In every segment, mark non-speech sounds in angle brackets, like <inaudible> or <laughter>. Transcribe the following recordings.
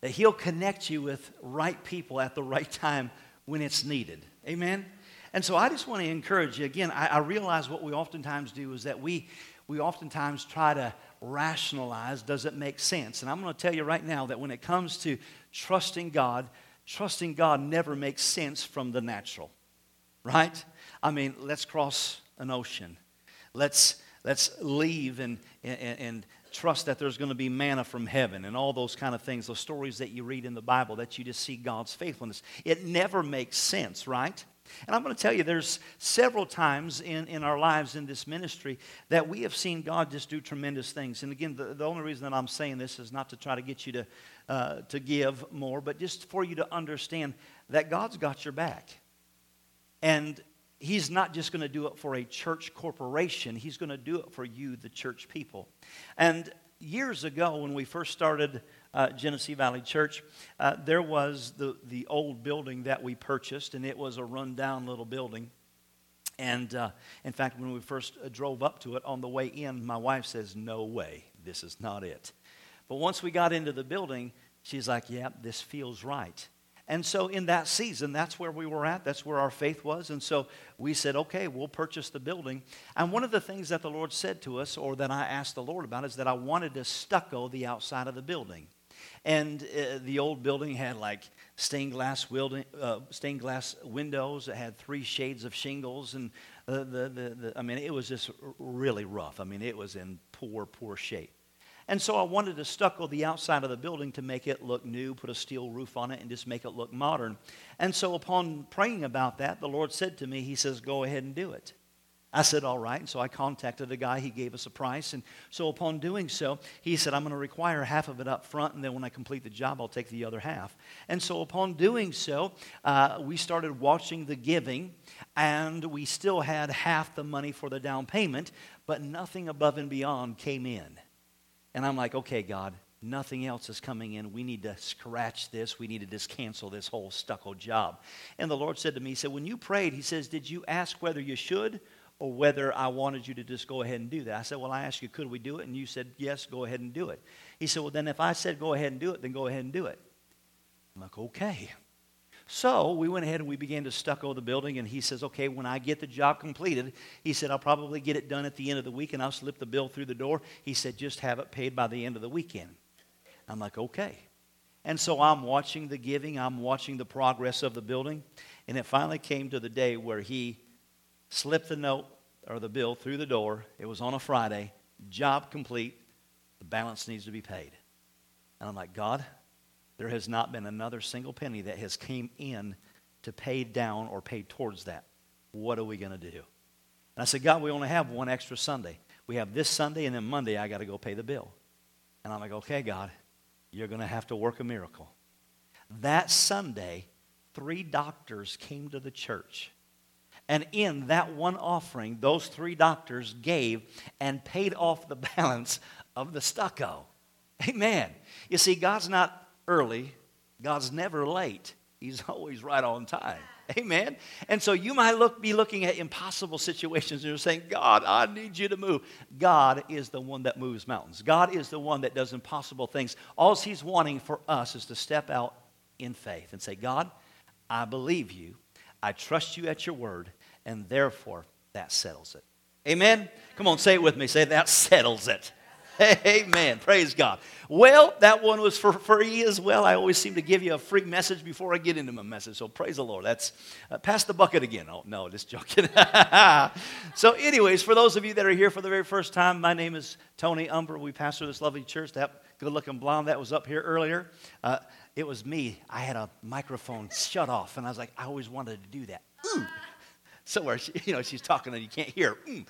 that He'll connect you with right people at the right time when it's needed. Amen? And so I just want to encourage you again. I, I realize what we oftentimes do is that we, we oftentimes try to rationalize does it make sense? And I'm going to tell you right now that when it comes to trusting God, trusting God never makes sense from the natural, right? I mean, let's cross an ocean. Let's, let's leave and, and, and trust that there's going to be manna from heaven and all those kind of things, those stories that you read in the Bible that you just see God's faithfulness. It never makes sense, right? And I'm going to tell you, there's several times in, in our lives in this ministry that we have seen God just do tremendous things. And again, the, the only reason that I'm saying this is not to try to get you to, uh, to give more, but just for you to understand that God's got your back. And He's not just going to do it for a church corporation, He's going to do it for you, the church people. And years ago, when we first started uh, Genesee Valley Church, uh, there was the, the old building that we purchased, and it was a rundown little building. And uh, in fact, when we first uh, drove up to it on the way in, my wife says, No way, this is not it. But once we got into the building, she's like, Yeah, this feels right. And so, in that season, that's where we were at. That's where our faith was. And so, we said, okay, we'll purchase the building. And one of the things that the Lord said to us, or that I asked the Lord about, is that I wanted to stucco the outside of the building. And uh, the old building had like stained glass, wielding, uh, stained glass windows. It had three shades of shingles. And uh, the, the, the, I mean, it was just really rough. I mean, it was in poor, poor shape. And so I wanted to stucco the outside of the building to make it look new, put a steel roof on it, and just make it look modern. And so upon praying about that, the Lord said to me, He says, Go ahead and do it. I said, All right. And so I contacted a guy. He gave us a price. And so upon doing so, he said, I'm going to require half of it up front. And then when I complete the job, I'll take the other half. And so upon doing so, uh, we started watching the giving. And we still had half the money for the down payment, but nothing above and beyond came in. And I'm like, okay, God, nothing else is coming in. We need to scratch this. We need to just cancel this whole stucco job. And the Lord said to me, He said, when you prayed, He says, did you ask whether you should or whether I wanted you to just go ahead and do that? I said, well, I asked you, could we do it? And you said, yes, go ahead and do it. He said, well, then if I said go ahead and do it, then go ahead and do it. I'm like, okay. So we went ahead and we began to stucco the building, and he says, Okay, when I get the job completed, he said, I'll probably get it done at the end of the week and I'll slip the bill through the door. He said, Just have it paid by the end of the weekend. I'm like, Okay. And so I'm watching the giving, I'm watching the progress of the building, and it finally came to the day where he slipped the note or the bill through the door. It was on a Friday, job complete, the balance needs to be paid. And I'm like, God, there has not been another single penny that has came in to pay down or pay towards that. What are we going to do? And I said, God, we only have one extra Sunday. We have this Sunday, and then Monday I got to go pay the bill. And I'm like, okay, God, you're going to have to work a miracle. That Sunday, three doctors came to the church. And in that one offering, those three doctors gave and paid off the <laughs> balance of the stucco. Amen. You see, God's not early. God's never late. He's <laughs> always right on time. Amen. And so you might look, be looking at impossible situations and you're saying, God, I need you to move. God is the one that moves mountains. God is the one that does impossible things. All He's wanting for us is to step out in faith and say, God, I believe you. I trust you at your word. And therefore, that settles it. Amen. Come on, say it with me. Say, that settles it. <laughs> Amen. Praise God. Well, that one was for free as well. I always seem to give you a free message before I get into my message. So praise the Lord. That's uh, pass the bucket again. Oh, no, just joking. <laughs> so, anyways, for those of you that are here for the very first time, my name is Tony Umber. We pastor this lovely church. That good looking blonde that was up here earlier, uh, it was me. I had a microphone shut off, and I was like, I always wanted to do that. Ooh. So, where she, <laughs> you know, she's talking and you can't hear. Mm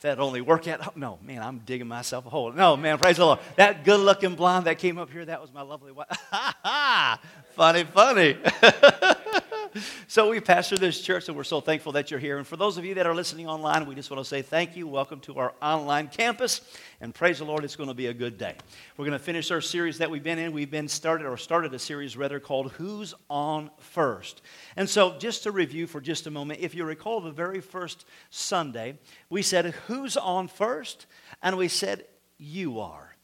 that only work at home. Oh, no, man, I'm digging myself a hole. No, man, praise the Lord. That good looking blonde that came up here, that was my lovely wife. <laughs> funny, funny. <laughs> <laughs> so we pastor this church, and we're so thankful that you're here. And for those of you that are listening online, we just want to say thank you. Welcome to our online campus, and praise the Lord, it's going to be a good day. We're going to finish our series that we've been in. We've been started or started a series rather called "Who's on First. And so, just to review for just a moment, if you recall the very first Sunday, we said, "Who's on first? and we said, "You are."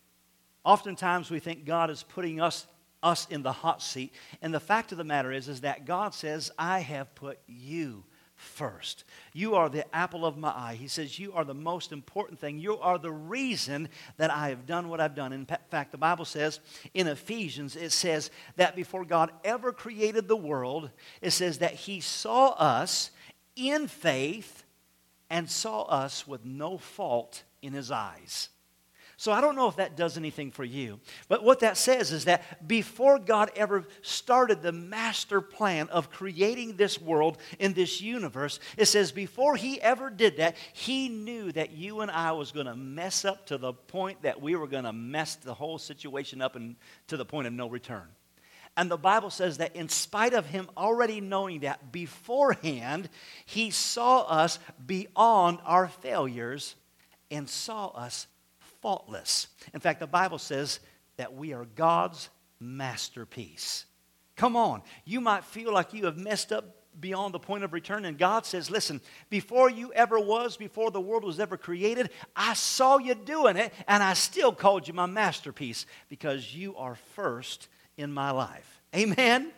Oftentimes, we think God is putting us us in the hot seat. And the fact of the matter is, is that God says, I have put you first. You are the apple of my eye. He says, You are the most important thing. You are the reason that I have done what I've done. In fact, the Bible says in Ephesians, it says that before God ever created the world, it says that He saw us in faith and saw us with no fault in His eyes. So I don't know if that does anything for you. But what that says is that before God ever started the master plan of creating this world in this universe, it says before he ever did that, he knew that you and I was going to mess up to the point that we were going to mess the whole situation up and to the point of no return. And the Bible says that in spite of him already knowing that beforehand, he saw us beyond our failures and saw us faultless. In fact, the Bible says that we are God's masterpiece. Come on, you might feel like you have messed up beyond the point of return. And God says, Listen, before you ever was, before the world was ever created, I saw you doing it, and I still called you my masterpiece because you are first in my life. Amen?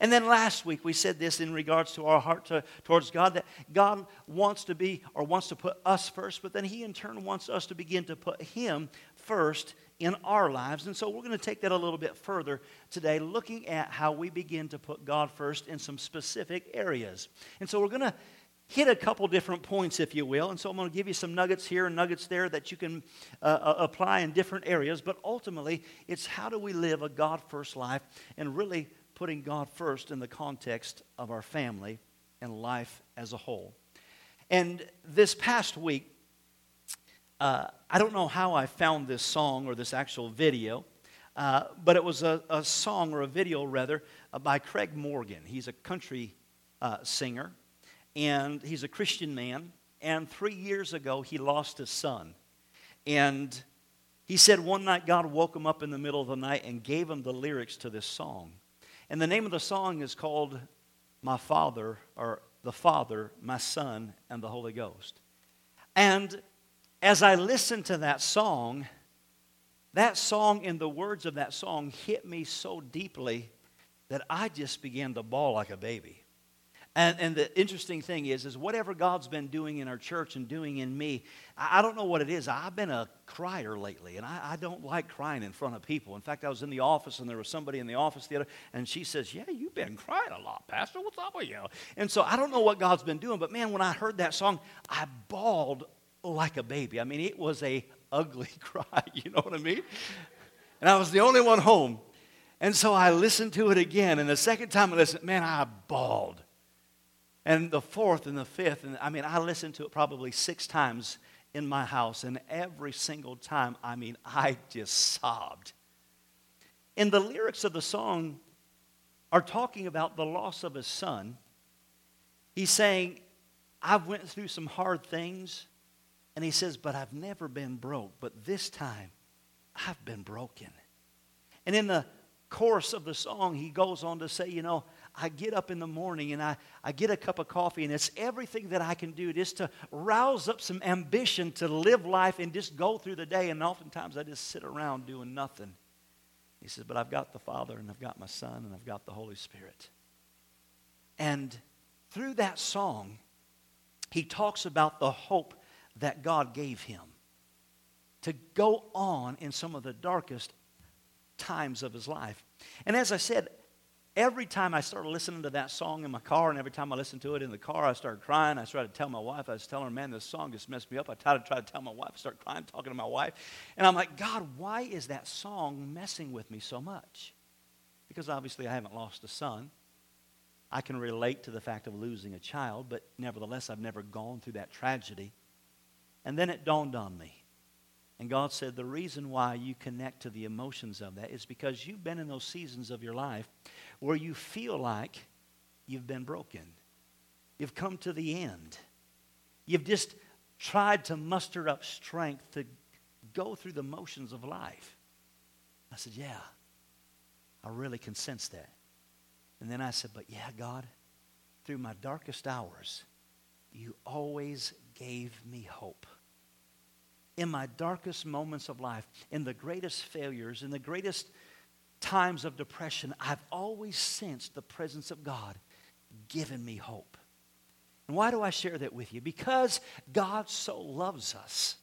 And then last week we said this in regards to our heart to, towards God that God wants to be or wants to put us first, but then He in turn wants us to begin to put Him first in our lives. And so we're going to take that a little bit further today, looking at how we begin to put God first in some specific areas. And so we're going to hit a couple different points, if you will. And so I'm going to give you some nuggets here and nuggets there that you can uh, uh apply in different areas. But ultimately, it's how do we live a God first life and really putting God first in the context of our family and life as a whole. And this past week, uh, I don't know how I found this song or this actual video, uh, but it was a, a, song or a video rather uh, by Craig Morgan. He's a country uh, singer and he's a Christian man. And three years ago, he lost his son. And he said one night God woke him up in the middle of the night and gave him the lyrics to this song. And the name of the song is called My Father, or The Father, My Son, and the Holy Ghost. And as I listened to that song, that song and the words of that song hit me so deeply that I just began to bawl like a baby. And, and the interesting thing is, is whatever God's been doing in our church and doing in me, I, I don't know what it is. I've been a crier lately, and I, I, don't like crying in front of people. In fact, I was in the office, and there was somebody in the office the other, and she says, "Yeah, you've been crying a lot, Pastor. What's up with you?" And so I don't know what God's been doing, but man, when I heard that song, I bawled like a baby. I mean, it was a ugly <laughs> cry. You know what I mean? And I was the only one home. And so I listened to it again, and the second time I listened, man, I bawled and the fourth and the fifth. And I mean, I listened to it probably six times in my house, and every single time, I mean, I just sobbed. And the lyrics of the song are talking about the loss of his son. He's saying, I've went through some hard things. And he says, but I've never been broke. But this time, I've been broken. And in the course of the song, he goes on to say, you know, I get up in the morning and I, I get a cup of coffee, and it's everything that I can do just to rouse up some ambition to live life and just go through the day. And oftentimes I just sit around doing nothing. He says, But I've got the Father, and I've got my Son, and I've got the Holy Spirit. And through that song, he talks about the hope that God gave him to go on in some of the darkest times of his life. And as I said, every time I started listening to that song in my car, and every time I listened to it in the car, I started crying. I started to tell my wife, I was telling her, man, this song just messed me up. I tried to try to tell my wife, I started crying, talking to my wife. And I'm like, God, why is that song messing with me so much? Because obviously I haven't lost a son. I can relate to the fact of losing a child, but nevertheless, I've never gone through that tragedy. And then it dawned on me and God said, The reason why you connect to the emotions of that is because you've been in those seasons of your life where you feel like you've been broken. You've come to the end. You've just tried to muster up strength to go through the motions of life. I said, Yeah, I really can sense that. And then I said, But yeah, God, through my darkest hours, you always gave me hope. In my darkest moments of life, in the greatest failures, in the greatest times of depression, I've always sensed the presence of God giving me hope. And why do I share that with you? Because God so loves us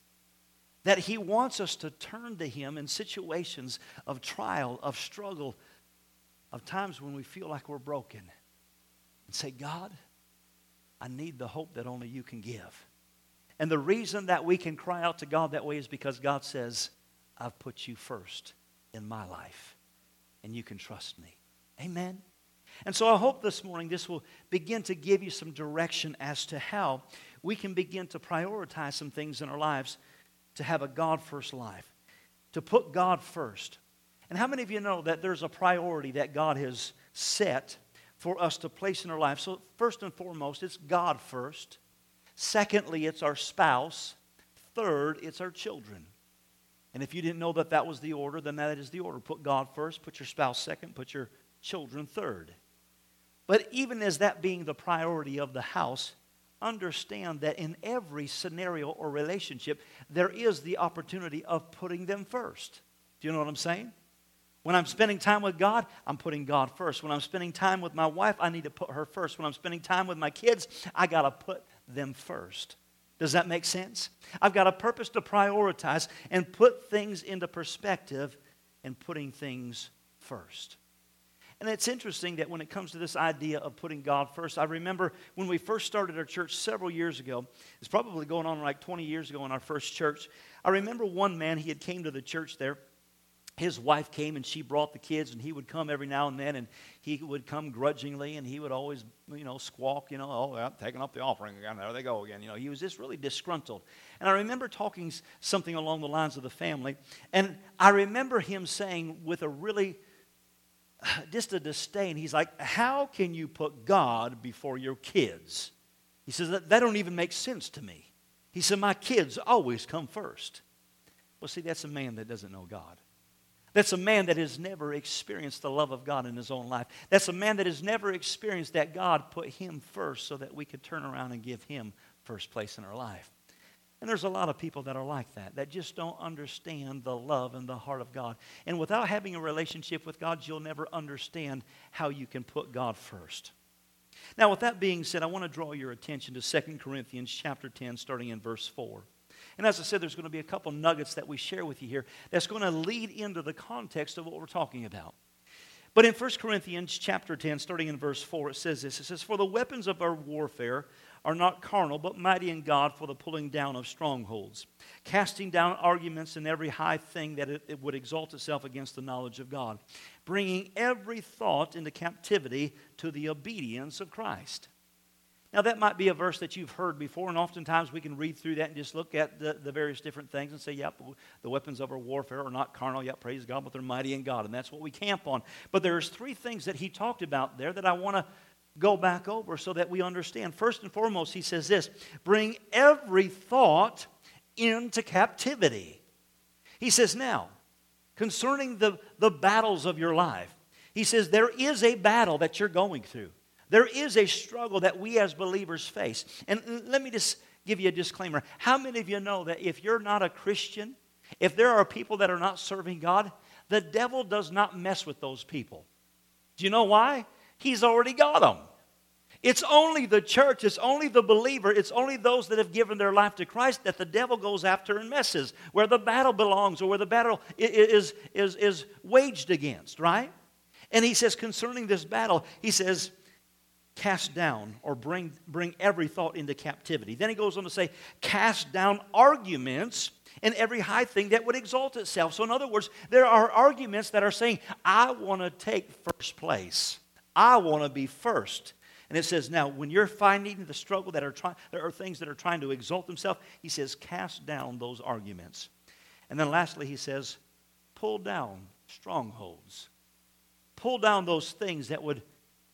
that He wants us to turn to Him in situations of trial, of struggle, of times when we feel like we're broken, and say, God, I need the hope that only you can give. And the reason that we can cry out to God that way is because God says, I've put you first in my life, and you can trust me. Amen. And so I hope this morning this will begin to give you some direction as to how we can begin to prioritize some things in our lives to have a God first life, to put God first. And how many of you know that there's a priority that God has set for us to place in our life? So, first and foremost, it's God first. Secondly, it's our spouse. Third, it's our children. And if you didn't know that that was the order, then that is the order. Put God first, put your spouse second, put your children third. But even as that being the priority of the house, understand that in every scenario or relationship, there is the opportunity of putting them first. Do you know what I'm saying? When I'm spending time with God, I'm putting God first. When I'm spending time with my wife, I need to put her first. When I'm spending time with my kids, I got to put them first. Does that make sense? I've got a purpose to prioritize and put things into perspective and putting things first. And it's interesting that when it comes to this idea of putting God first, I remember when we first started our church several years ago, it's probably going on like 20 years ago in our first church. I remember one man, he had came to the church there. His wife came and she brought the kids, and he would come every now and then, and he would come grudgingly, and he would always, you know, squawk, you know, oh, I'm taking up the offering again. There they go again. You know, he was just really disgruntled. And I remember talking something along the lines of the family, and I remember him saying with a really <sighs> just a disdain. He's like, How can you put God before your kids? He says, That, that don't even make sense to me. He said, My kids always come first. Well, see, that's a man that doesn't know God. That's a man that has never experienced the love of God in his own life. That's a man that has never experienced that God put him first so that we could turn around and give him first place in our life. And there's a lot of people that are like that, that just don't understand the love and the heart of God. And without having a relationship with God, you'll never understand how you can put God first. Now, with that being said, I want to draw your attention to 2 Corinthians chapter 10, starting in verse 4. And as I said, there's going to be a couple nuggets that we share with you here that's going to lead into the context of what we're talking about. But in 1 Corinthians chapter 10, starting in verse 4, it says this It says, For the weapons of our warfare are not carnal, but mighty in God for the pulling down of strongholds, casting down arguments and every high thing that it, it, would exalt itself against the knowledge of God, bringing every thought into captivity to the obedience of Christ. Now, that might be a verse that you've heard before, and oftentimes we can read through that and just look at the, the various different things and say, yep, the weapons of our warfare are not carnal, yep, praise God, but they're mighty in God, and that's what we camp on. But there's three things that he talked about there that I want to go back over so that we understand. First and foremost, he says this bring every thought into captivity. He says, now, concerning the, the battles of your life, he says, there is a battle that you're going through. There is a struggle that we as believers face. And let me just give you a disclaimer. How many of you know that if you're not a Christian, if there are people that are not serving God, the devil does not mess with those people? Do you know why? He's already got them. It's only the church, it's only the believer, it's only those that have given their life to Christ that the devil goes after and messes, where the battle belongs or where the battle is, is, is waged against, right? And he says, concerning this battle, he says, cast down or bring, bring every thought into captivity. Then he goes on to say, cast down arguments and every high thing that would exalt itself. So, in other words, there are arguments that are saying, I want to take first place. I want to be first. And it says, now, when you're finding the struggle that are trying, there are things that are trying to exalt themselves, he says, cast down those arguments. And then lastly, he says, pull down strongholds. Pull down those things that would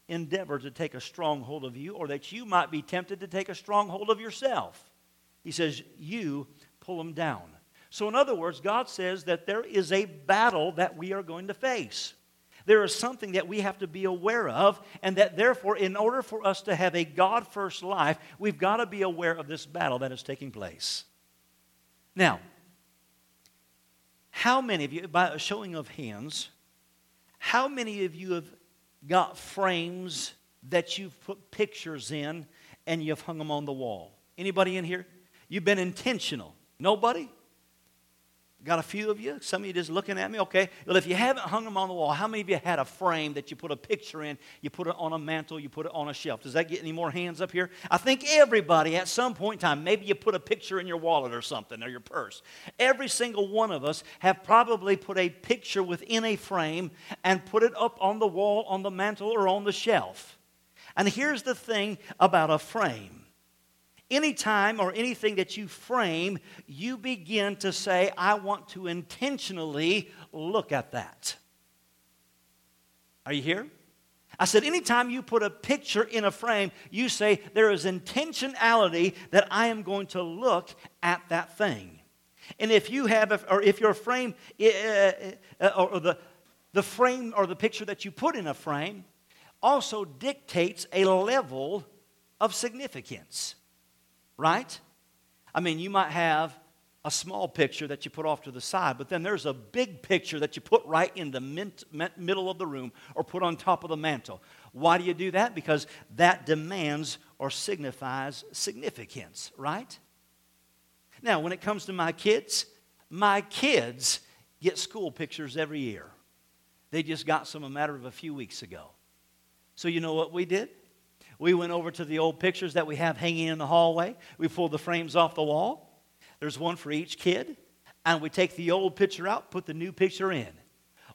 endeavor to take a stronghold of you or that you might be tempted to take a stronghold of yourself. He says, You pull them down. So, in other words, God says that there is a battle that we are going to face. There is something that we have to be aware of, and that therefore, in order for us to have a God first life, we've got to be aware of this battle that is taking place. Now, how many of you, by a showing of hands, how many of you have got frames that you've put pictures in and you've hung them on the wall? Anybody in here? You've been intentional. Nobody? Got a few of you? Some of you just looking at me? Okay. Well, if you haven't hung them on the wall, how many of you had a frame that you put a picture in, you put it on a mantle, you put it on a shelf? Does that get any more hands up here? I think everybody at some point in time, maybe you put a picture in your wallet or something or your purse. Every single one of us have probably put a picture within a frame and put it up on the wall, on the mantle, or on the shelf. And here's the thing about a frame Anytime or anything that you frame, you begin to say, I want to intentionally look at that. Are you here? I said, anytime you put a picture in a frame, you say, there is intentionality that I am going to look at that thing. And if you have, or if your frame, or the, the frame or the picture that you put in a frame also dictates a level of significance right? I mean, you might have a small picture that you put off to the side, but then there's a big picture that you put right in the mint, middle of the room or put on top of the mantle. Why do you do that? Because that demands or signifies significance, right? Now, when it comes to my kids, my kids get school pictures every year. They just got some a matter of a few weeks ago. So, you know what we did? We went over to the old pictures that we have hanging in the hallway. We pulled the frames off the wall. There's one for each kid. And we take the old picture out, put the new picture in.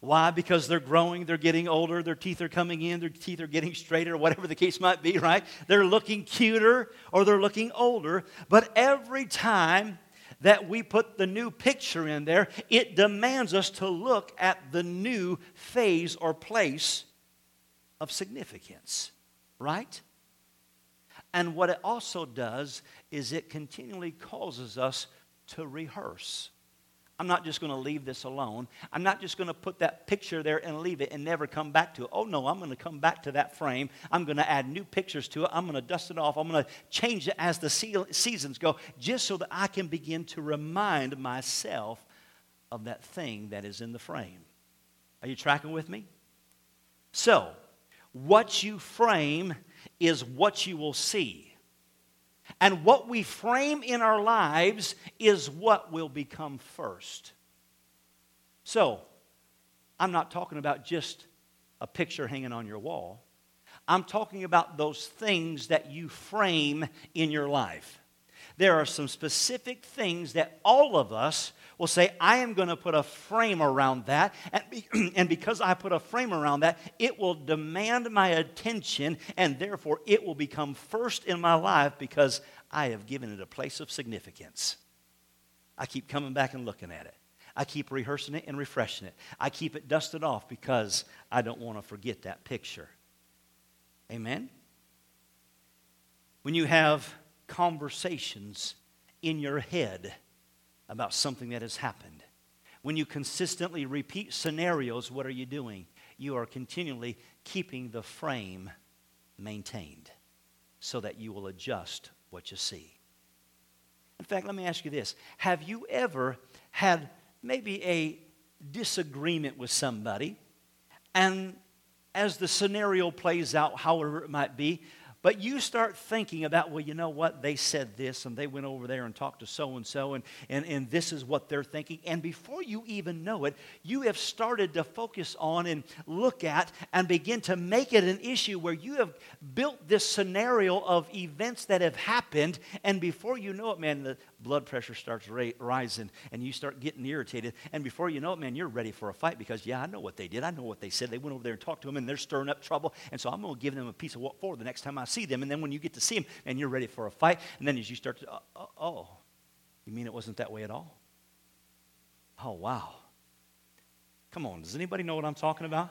Why? Because they're growing, they're getting older, their teeth are coming in, their teeth are getting straighter, whatever the case might be, right? They're looking cuter or they're looking older. But every time that we put the new picture in there, it demands us to look at the new phase or place of significance, right? And what it also does is it continually causes us to rehearse. I'm not just going to leave this alone. I'm not just going to put that picture there and leave it and never come back to it. Oh, no, I'm going to come back to that frame. I'm going to add new pictures to it. I'm going to dust it off. I'm going to change it as the seasons go, just so that I can begin to remind myself of that thing that is in the frame. Are you tracking with me? So, what you frame is what you will see. And what we frame in our lives is what will become first. So, I'm not talking about just a picture hanging on your wall. I'm talking about those things that you frame in your life. There are some specific things that all of us will say, I am going to put a frame around that. And, be, <clears throat> and because I put a frame around that, it will demand my attention, and therefore it will become first in my life because I have given it a place of significance. I keep coming back and looking at it. I keep rehearsing it and refreshing it. I keep it dusted off because I don't want to forget that picture. Amen? When you have conversations in your head about something that has happened. When you consistently repeat scenarios, what are you doing? You are continually keeping the frame maintained so that you will adjust what you see. In fact, let me ask you this Have you ever had maybe a disagreement with somebody, and as the scenario plays out, however it might be, but you start thinking about, well, you know what? They said this and they went over there and talked to so and so, and and this is what they're thinking. And before you even know it, you have started to focus on and look at and begin to make it an issue where you have built this scenario of events that have happened. And before you know it, man, the blood pressure starts ra- rising and you start getting irritated. And before you know it, man, you're ready for a fight because, yeah, I know what they did. I know what they said. They went over there and talked to them and they're stirring up trouble. And so I'm going to give them a piece of what for the next time I see them. And then when you get to see them, and you're ready for a fight. And then as you start to, uh, uh, oh, you mean it wasn't that way at all? Oh, wow. Come on, does anybody know what I'm talking about?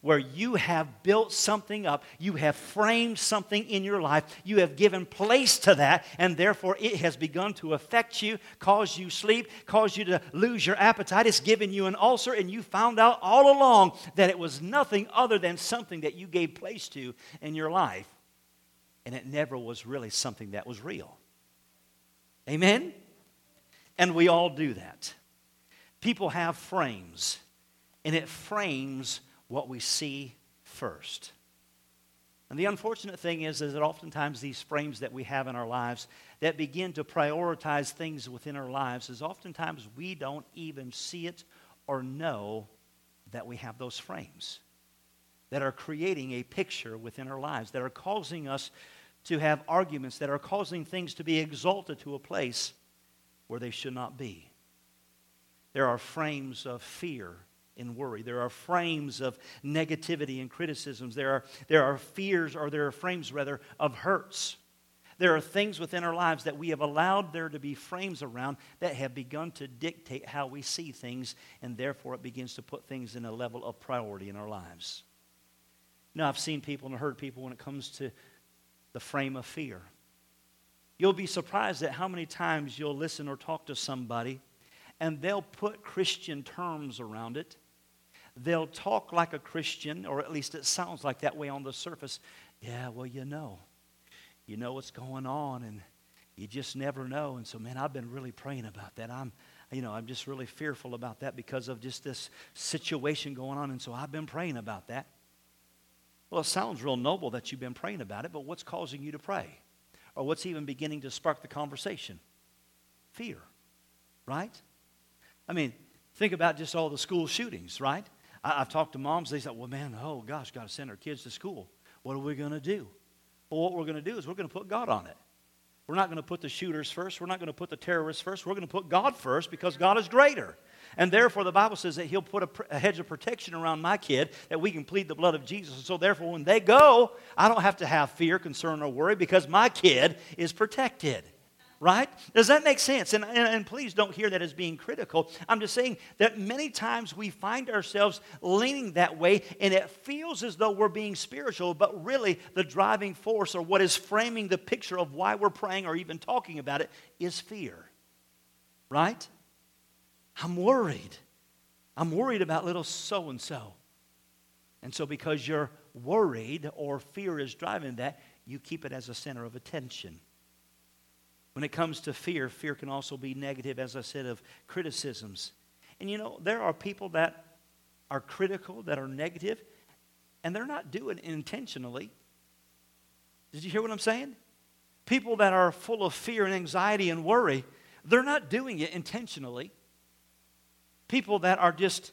Where you have built something up, you have framed something in your life, you have given place to that, and therefore it has begun to affect you, cause you sleep, cause you to lose your appetite. It's given you an ulcer, and you found out all along that it was nothing other than something that you gave place to in your life, and it never was really something that was real. Amen? And we all do that. People have frames, and it frames what we see first. And the unfortunate thing is, is that oftentimes these frames that we have in our lives that begin to prioritize things within our lives is oftentimes we don't even see it or know that we have those frames that are creating a picture within our lives, that are causing us to have arguments, that are causing things to be exalted to a place where they should not be. There are frames of fear and worry. There are frames of negativity and criticisms. There are, there are fears, or there are frames, rather, of hurts. There are things within our lives that we have allowed there to be frames around that have begun to dictate how we see things, and therefore it begins to put things in a level of priority in our lives. Now, I've seen people and heard people when it comes to the frame of fear. You'll be surprised at how many times you'll listen or talk to somebody and they'll put Christian terms around it they'll talk like a Christian, or at least it sounds like that way on the surface. Yeah, well, you know. You know what's going on, and you just never know. And so, man, I've been really praying about that. I'm, you know, I'm just really fearful about that because of just this situation going on. And so I've been praying about that. Well, it sounds real noble that you've been praying about it, but what's causing you to pray? Or what's even beginning to spark the conversation? Fear, right? I mean, think about just all the school shootings, right? I, have talked to moms, they say, well, man, oh gosh, got to send our kids to school. What are we going to do? Well, what we're going to do is we're going to put God on it. We're not going to put the shooters first. We're not going to put the terrorists first. We're going to put God first because God is greater. And therefore, the Bible says that He'll put a, a, hedge of protection around my kid that we can plead the blood of Jesus. And so, therefore, when they go, I don't have to have fear, concern, or worry because my kid is protected right? Does that make sense? And, and, and, please don't hear that as being critical. I'm just saying that many times we find ourselves leaning that way, and it feels as though we're being spiritual, but really the driving force or what is framing the picture of why we're praying or even talking about it is fear, right? I'm worried. I'm worried about little so and so. And so, because you're worried or fear is driving that, you keep it as a center of attention. When it comes to fear, fear can also be negative, as I said, of criticisms. And you know, there are people that are critical, that are negative, and they're not doing it intentionally. Did you hear what I'm saying? People that are full of fear and anxiety and worry, they're not doing it intentionally. People that are just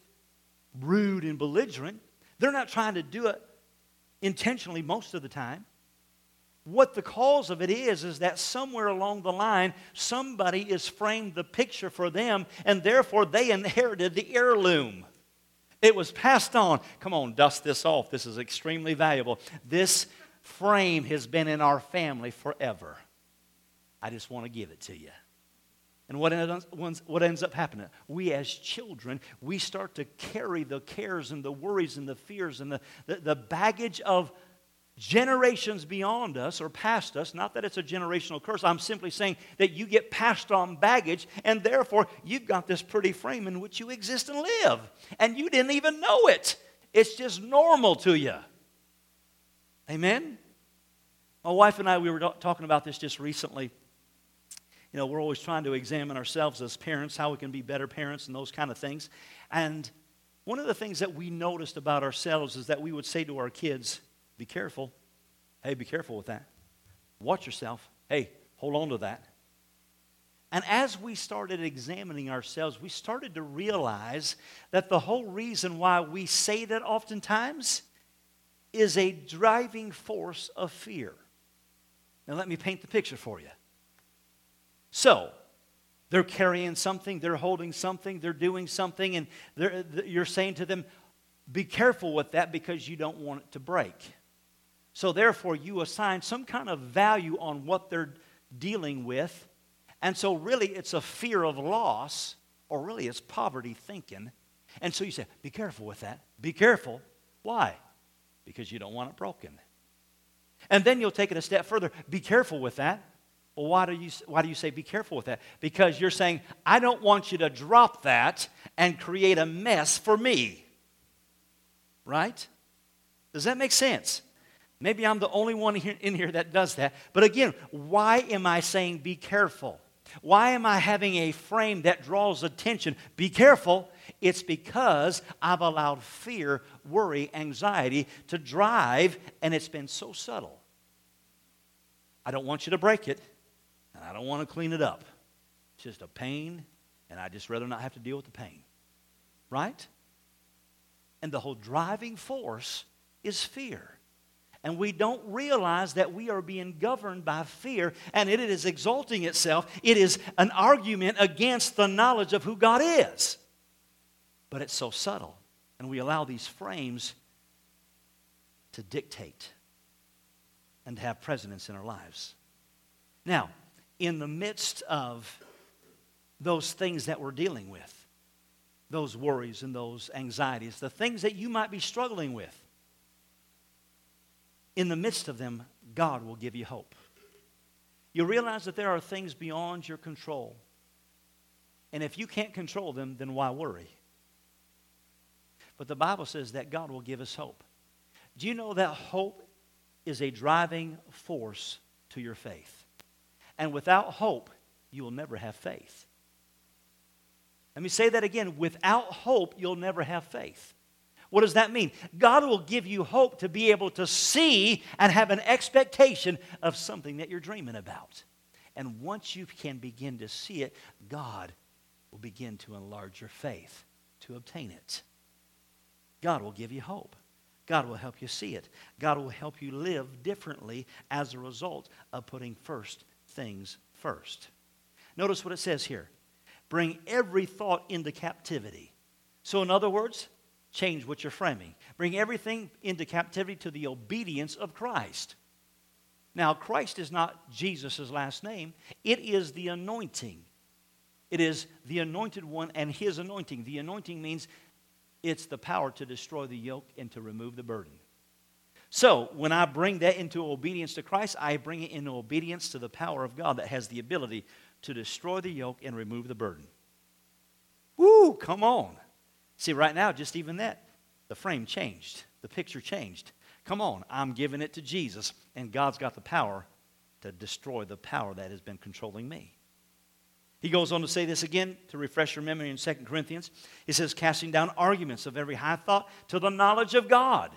rude and belligerent, they're not trying to do it intentionally most of the time. What the cause of it is, is that somewhere along the line, somebody is framed the picture for them, and therefore they inherited the heirloom. It was passed on. Come on, dust this off. This is extremely valuable. This frame has been in our family forever. I just want to give it to you. And what ends, what ends up happening? We, as children, we start to carry the cares and the worries and the fears and the, the, the baggage of generations beyond us or past us, not that it's a generational curse, I'm simply saying that you get passed on baggage, and therefore you've got this pretty frame in which you exist and live. And you didn't even know it, it's just normal to you. Amen? My wife and I, we were talking about this just recently. You know, we're always trying to examine ourselves as parents, how we can be better parents, and those kind of things. And one of the things that we noticed about ourselves is that we would say to our kids, be careful. Hey, be careful with that. Watch yourself. Hey, hold on to that. And as we started examining ourselves, we started to realize that the whole reason why we say that oftentimes is a driving force of fear. Now, let me paint the picture for you. So, they're carrying something, they're holding something, they're doing something, and you're saying to them, be careful with that because you don't want it to break. So, therefore, you assign some kind of value on what they're dealing with. And so, really, it's a fear of loss, or really, it's poverty thinking. And so you say, be careful with that. Be careful. Why? Because you don't want it broken. And then you'll take it a step further. Be careful with that. Well, why do you, why do you say be careful with that? Because you're saying, I don't want you to drop that and create a mess for me. Right? Does that make sense? Maybe I'm the only one in here that does that. But again, why am I saying be careful? Why am I having a frame that draws attention? Be careful. It's because I've allowed fear, worry, anxiety to drive, and it's been so subtle. I don't want you to break it, and I don't want to clean it up. It's just a pain, and I'd just rather not have to deal with the pain. Right? And the whole driving force is fear and we don't realize that we are being governed by fear and it is exalting itself. It is an argument against the knowledge of who God is. But it's so subtle, and we allow these frames to dictate and to have precedence in our lives. Now, in the midst of those things that we're dealing with, those worries and those anxieties, the things that you might be struggling with, in the midst of them, God will give you hope. You realize that there are things beyond your control. And if you can't control them, then why worry? But the Bible says that God will give us hope. Do you know that hope is a driving force to your faith? And without hope, you will never have faith. Let me say that again. Without hope, you'll never have faith. What does that mean? God will give you hope to be able to see and have an expectation of something that you're dreaming about. And once you can begin to see it, God will begin to enlarge your faith to obtain it. God will give you hope. God will help you see it. God will help you live differently as a result of putting first things first. Notice what it says here bring every thought into captivity. So, in other words, change what you're framing. Bring everything into captivity to the obedience of Christ. Now, Christ is not Jesus' last name, it is the anointing. It is the anointed one and his anointing. The anointing means it's the power to destroy the yoke and to remove the burden. So, when I bring that into obedience to Christ, I bring it into obedience to the power of God that has the ability to destroy the yoke and remove the burden. Woo, come on. See, right now, just even that, the frame changed, the picture changed. Come on, I'm giving it to Jesus, and God's got the power to destroy the power that has been controlling me. He goes on to say this again to refresh your memory in 2 Corinthians. He says, casting down arguments of every high thought to the knowledge of God.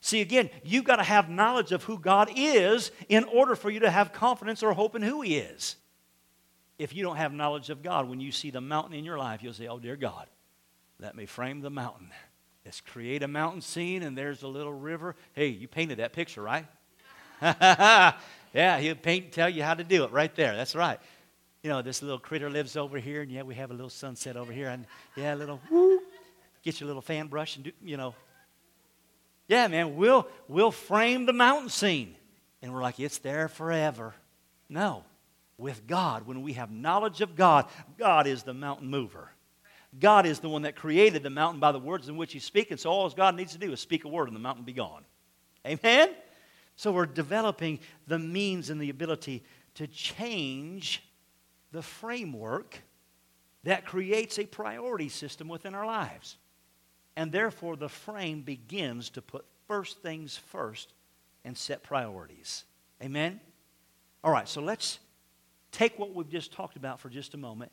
See, again, you've got to have knowledge of who God is in order for you to have confidence or hope in who He is. If you don't have knowledge of God, when you see the mountain in your life, you'll say, Oh, dear God, let me frame the mountain. Let's create a mountain scene, and there's a little river. Hey, you painted that picture, right? <laughs> yeah, he'll paint and tell you how to do it right there. That's right. You know, this little critter lives over here, and yeah, we have a little sunset over here, and yeah, a little whoop. Get your little fan brush and do, you know. Yeah, man, we'll we'll frame the mountain scene, and we're like, it's there forever. No, with God, when we have knowledge of God, God is the mountain mover. God is the one that created the mountain by the words in which He's speaking. So all God needs to do is speak a word and the mountain be gone. Amen? So we're developing the means and the ability to change the framework that creates a priority system within our lives. And therefore, the frame begins to put first things first and set priorities. Amen? All right, so let's take what we've just talked about for just a moment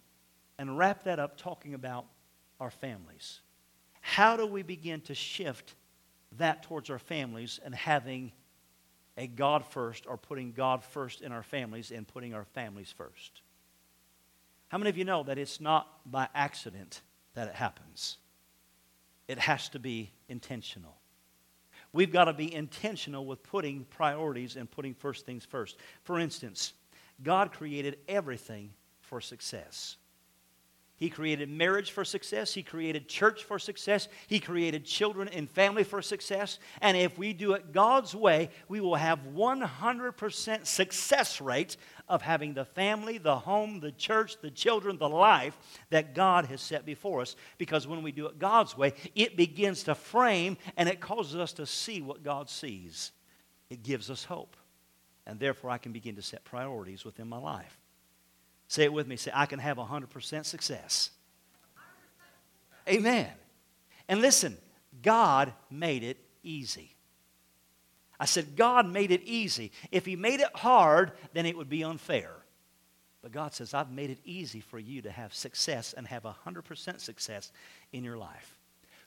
and wrap that up talking about our families. How do we begin to shift that towards our families and having a God first or putting God first in our families and putting our families first? How many of you know that it's not by accident that it happens? It has to be intentional. We've got to be intentional with putting priorities and putting first things first. For instance, God created everything for success. He created marriage for success. He created church for success. He created children and family for success. And if we do it God's way, we will have 100% success rate of having the family, the home, the church, the children, the life that God has set before us. Because when we do it God's way, it begins to frame and it causes us to see what God sees. It gives us hope. And therefore, I can begin to set priorities within my life. Say it with me. Say, I can have 100% success. Amen. And listen, God made it easy. I said, God made it easy. If He made it hard, then it would be unfair. But God says, I've made it easy for you to have success and have 100% success in your life.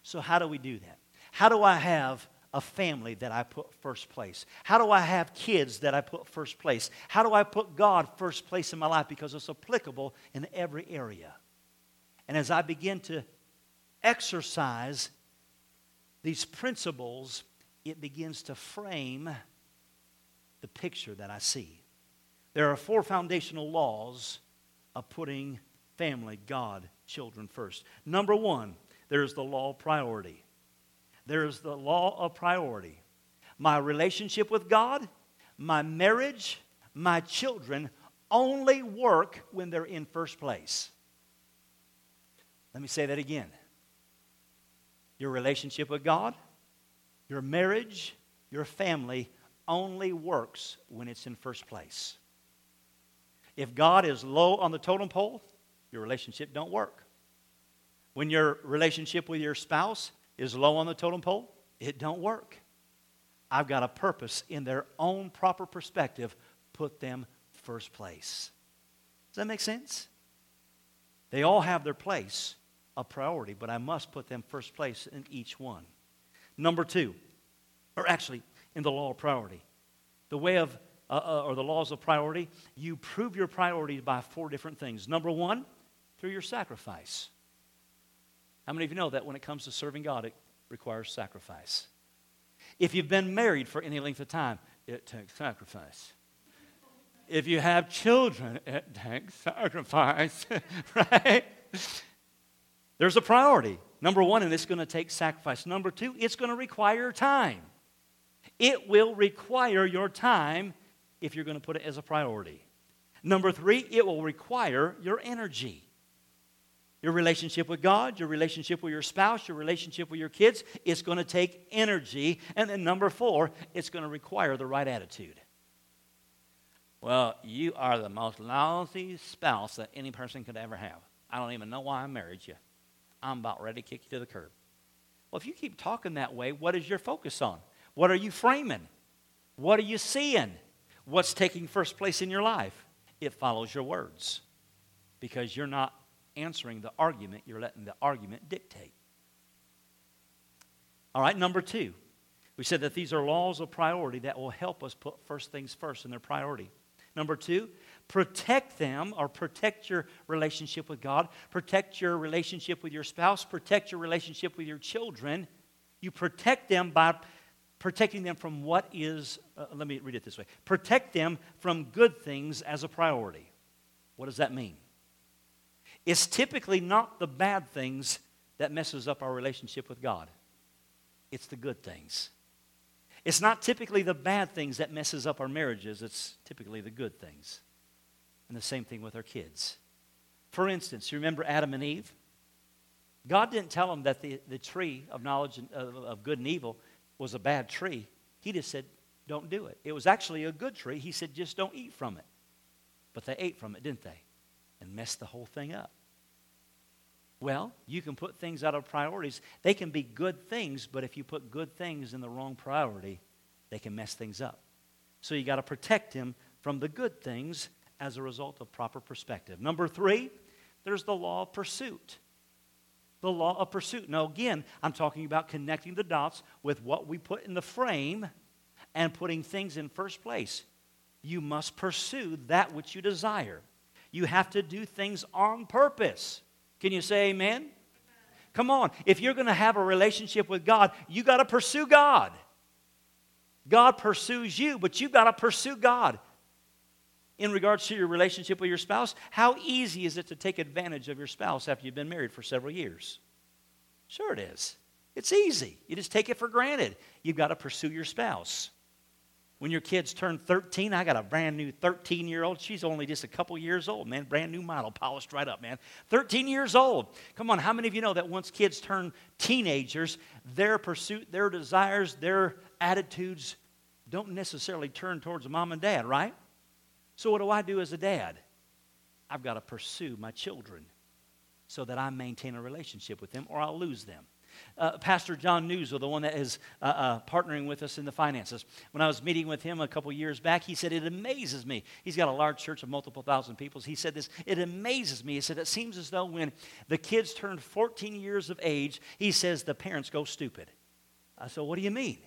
So, how do we do that? How do I have a family that I put first place? How do I have kids that I put first place? How do I put God first place in my life? Because it's applicable in every area. And as I begin to exercise these principles, it begins to frame the picture that I see. There are four foundational laws of putting family, God, children first. Number one, there's the law of priority. There's the law of priority. My relationship with God, my marriage, my children only work when they're in first place. Let me say that again. Your relationship with God, your marriage, your family only works when it's in first place. If God is low on the totem pole, your relationship don't work. When your relationship with your spouse is low on the totem pole, it don't work. I've got a purpose in their own proper perspective, put them first place. Does that make sense? They all have their place a priority, but I must put them first place in each one. Number two, or actually, in the law of priority, the way of, uh, uh, or the laws of priority, you prove your priorities by four different things. Number one, through your sacrifice. How many of you know that when it comes to serving God, it requires sacrifice? If you've been married for any length of time, it takes sacrifice. If you have children, it takes sacrifice, <laughs> right? There's a priority. Number one, and it's going to take sacrifice. Number two, it's going to require time. It will require your time if you're going to put it as a priority. Number three, it will require your energy. Your relationship with God, your relationship with your spouse, your relationship with your kids, it's going to take energy. And then number four, it's going to require the right attitude. Well, you are the most lousy spouse that any person could ever have. I don't even know why I married you. I'm about ready to kick you to the curb. Well, if you keep talking that way, what is your focus on? What are you framing? What are you seeing? What's taking first place in your life? It follows your words because you're not answering the argument, you're letting the argument dictate. All right, number two, we said that these are laws of priority that will help us put first things first in their priority. Number two, protect them or protect your relationship with God, protect your relationship with your spouse, protect your relationship with your children. You protect them by protecting them from what is, uh, let me read it this way protect them from good things as a priority. What does that mean? It's typically not the bad things that messes up our relationship with God. It's the good things. It's not typically the bad things that messes up our marriages, it's typically the good things. And the same thing with our kids. For instance, you remember Adam and Eve? God didn't tell them that the, the tree of knowledge of, of good and evil was a bad tree. He just said, don't do it. It was actually a good tree. He said, just don't eat from it. But they ate from it, didn't they? And messed the whole thing up. Well, you can put things out of priorities. They can be good things, but if you put good things in the wrong priority, they can mess things up. So you got to protect him from the good things as a result of proper perspective. Number three, there's the law of pursuit. The law of pursuit. Now, again, I'm talking about connecting the dots with what we put in the frame and putting things in first place. You must pursue that which you desire. You have to do things on purpose. Can you say amen? Come on. If you're going to have a relationship with God, you got to pursue God. God pursues you, but you got to pursue God. in regards to your relationship with your spouse, how easy is it to take advantage of your spouse after you've been married for several years? Sure, it is. It's easy. You just take it for granted. You've got to pursue your spouse. When your kids turn 13, I got a brand new 13 year old. She's only just a couple years old, man. Brand new model, polished right up, man. 13 years old. Come on, how many of you know that once kids turn teenagers, their pursuit, their desires, their attitudes don't necessarily turn towards mom and dad, right? So, what do I do as a dad? I've got to pursue my children so that I maintain a relationship with them or I'll lose them. Uh, Pastor John Newsel, the one that is uh, uh, partnering with us in the finances. When I was meeting with him a couple years back, he said, It amazes me. He's got a large church of multiple thousand people. He said this, It amazes me. He said, It seems as though when the kids turn 14 years of age, he says the parents go stupid. I said, What do you mean?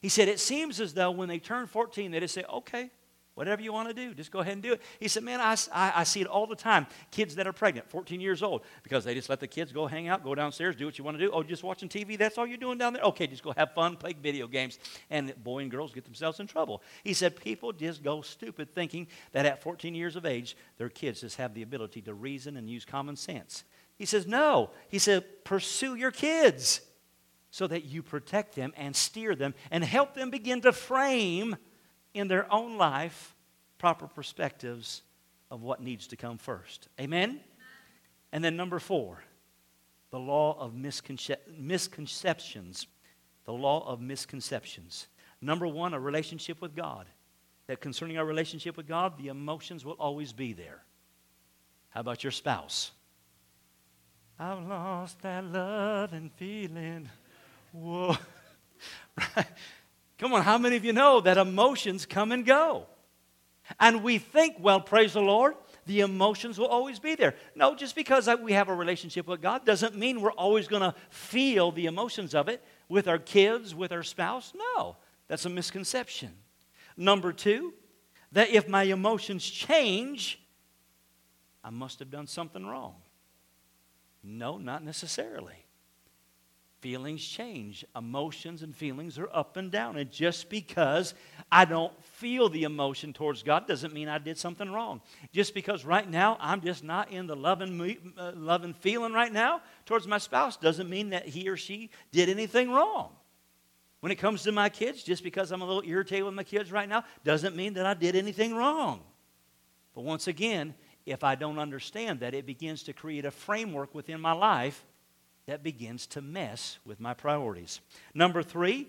He said, It seems as though when they turn 14, they just say, Okay, Whatever you want to do, just go ahead and do it. He said, Man, I, I, I, see it all the time. Kids that are pregnant, 14 years old, because they just let the kids go hang out, go downstairs, do what you want to do. Oh, just watching TV, that's all you're doing down there? Okay, just go have fun, play video games. And boy and girls get themselves in trouble. He said, People just go stupid thinking that at 14 years of age, their kids just have the ability to reason and use common sense. He says, No. He said, Pursue your kids so that you protect them and steer them and help them begin to frame in their own life proper perspectives of what needs to come first. Amen? And then number four, the law of misconce- misconceptions. The law of misconceptions. Number one, a relationship with God. That concerning our relationship with God, the emotions will always be there. How about your spouse? I've lost that love and feeling. Whoa. <laughs> right? Come on, how many of you know that emotions come and go? And we think, well, praise the Lord, the emotions will always be there. No, just because we have a relationship with God doesn't mean we're always going to feel the emotions of it with our kids, with our spouse. No, that's a misconception. Number two, that if my emotions change, I must have done something wrong. No, not necessarily. Feelings change. Emotions and feelings are up and down. And just because I don't feel the emotion towards God doesn't mean I did something wrong. Just because right now I'm just not in the loving, uh, loving feeling right now towards my spouse doesn't mean that he or she did anything wrong. When it comes to my kids, just because I'm a little irritated with my kids right now doesn't mean that I did anything wrong. But once again, if I don't understand that, it begins to create a framework within my life that begins to mess with my priorities. Number three,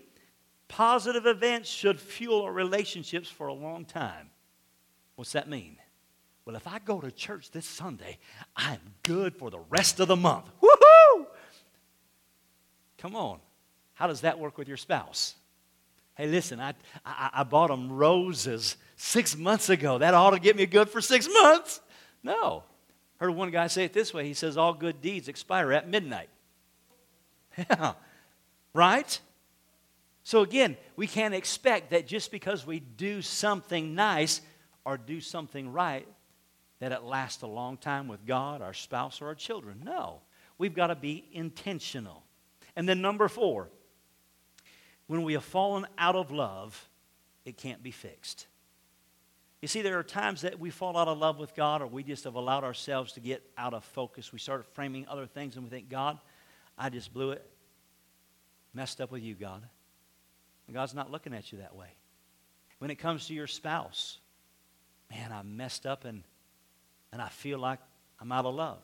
positive events should fuel our relationships for a long time. What's that mean? Well, if I go to church this Sunday, I'm good for the rest of the month. Woohoo! Come on. How does that work with your spouse? Hey, listen, I, I, I bought them roses six months ago. That ought to get me good for six months. No. Heard one guy say it this way. He says, All good deeds expire at midnight. Yeah. Right? So again, we can't expect that just because we do something nice or do something right, that it lasts a long time with God, our spouse, or our children. No. We've got to be intentional. And then number four, when we have fallen out of love, it can't be fixed. You see, there are times that we fall out of love with God or we just have allowed ourselves to get out of focus. We start framing other things and we think, God, I just blew it. Messed up with you, God. And God's not looking at you that way. When it comes to your spouse, man, I messed up and, and I feel like I'm out of love.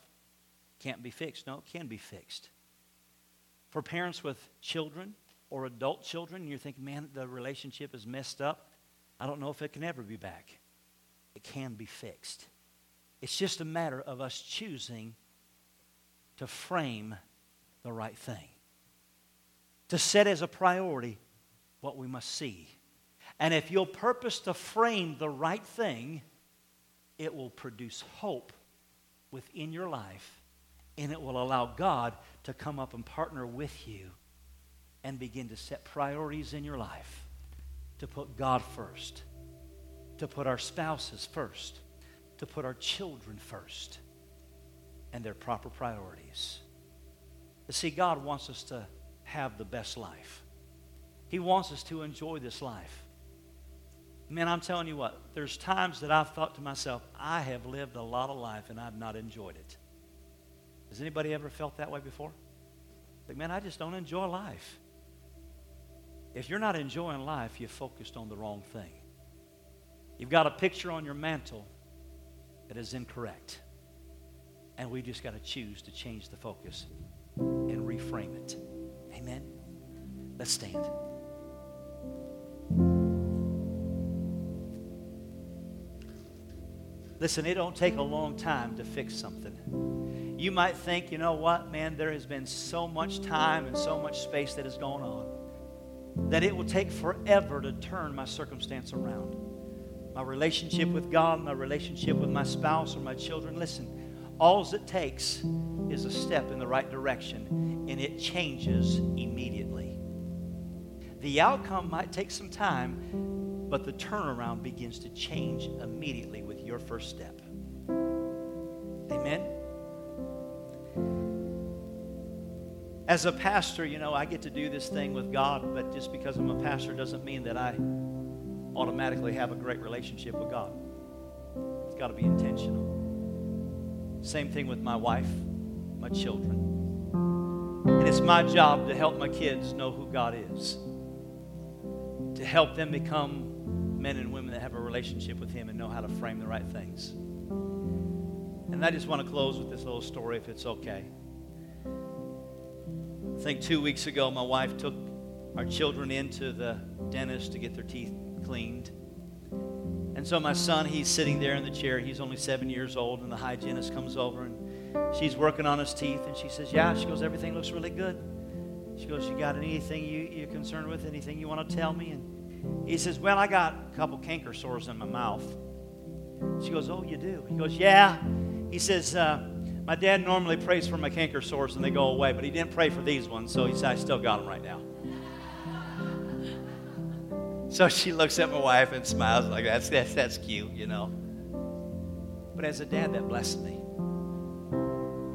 Can't be fixed. No, it can be fixed. For parents with children or adult children, you're thinking, man, the relationship is messed up. I don't know if it can ever be back. It can be fixed. It's just a matter of us choosing to frame the right thing. To set as a priority what we must see. And if you'll purpose to frame the right thing, it will produce hope within your life and it will allow God to come up and partner with you and begin to set priorities in your life to put God first, to put our spouses first, to put our children first, and their proper priorities. You see, God wants us to have the best life. He wants us to enjoy this life. Man, I'm telling you what, there's times that I've thought to myself, I have lived a lot of life and I've not enjoyed it. Has anybody ever felt that way before? Like, man, I just don't enjoy life. If you're not enjoying life, you're focused on the wrong thing. You've got a picture on your mantle that is incorrect. And we just got to choose to change the focus and reframe it. Amen. Let's stand. Listen, it don't take a long time to fix something. You might think, you know what, man, there has been so much time and so much space that has gone on that it will take forever to turn my circumstance around. My relationship with God, my relationship with my spouse or my children. Listen, all it takes is a step in the right direction and it changes immediately. The outcome might take some time, but the turnaround begins to change immediately with your first step. Amen. As a pastor, you know, I get to do this thing with God, but just because I'm a pastor doesn't mean that I automatically have a great relationship with God. It's got to be intentional. Same thing with my wife, my children. And it's my job to help my kids know who God is, to help them become men and women that have a relationship with Him and know how to frame the right things. And I just want to close with this little story, if it's okay. I think two weeks ago, my wife took our children into the dentist to get their teeth cleaned. And so my son, he's sitting there in the chair. He's only seven years old, and the hygienist comes over and she's working on his teeth. And she says, Yeah, she goes, Everything looks really good. She goes, You got anything you, you're concerned with? Anything you want to tell me? And he says, Well, I got a couple canker sores in my mouth. She goes, Oh, you do? He goes, Yeah. He says, uh, My dad normally prays for my canker sores and they go away, but he didn't pray for these ones, so he said, I still got them right now. So she looks at my wife and smiles like that's that's that's cute, you know. But as a dad, that blessed me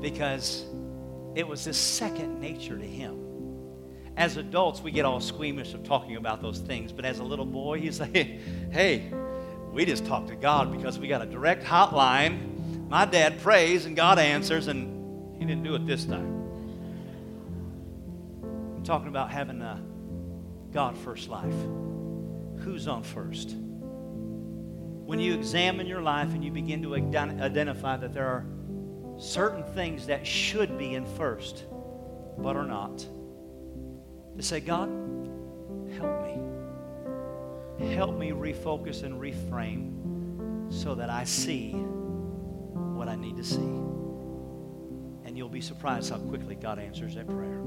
because it was this second nature to him. As adults, we get all squeamish of talking about those things, but as a little boy, he's like, <laughs> "Hey, we just talk to God because we got a direct hotline. My dad prays and God answers, and he didn't do it this time." I'm talking about having a God first life who's on first. When you examine your life and you begin to identify that there are certain things that should be in first, but are not, to say, God, help me. Help me refocus and reframe so that I see what I need to see. And you'll be surprised how quickly God answers that prayer.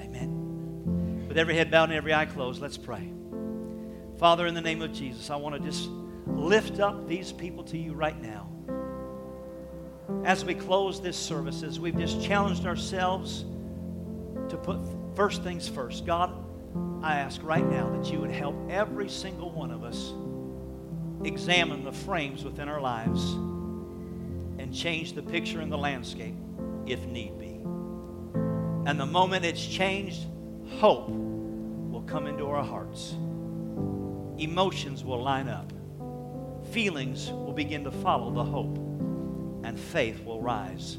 Amen. With every head bowed and every eye closed, let's pray. Father, in the name of Jesus, I want to just lift up these people to you right now. As we close this service, as we've just challenged ourselves to put first things first, God, I ask right now that you would help every single one of us examine the frames within our lives and change the picture in the landscape if need be. And the moment it's changed, hope will come into our hearts emotions will line up, feelings will begin to follow the hope, and faith will rise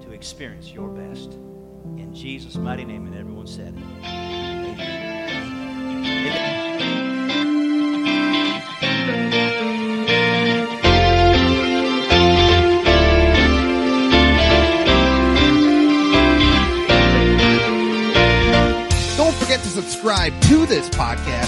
to experience your best. In Jesus' mighty name, and everyone said, Amen. Amen. Don't forget to subscribe to this podcast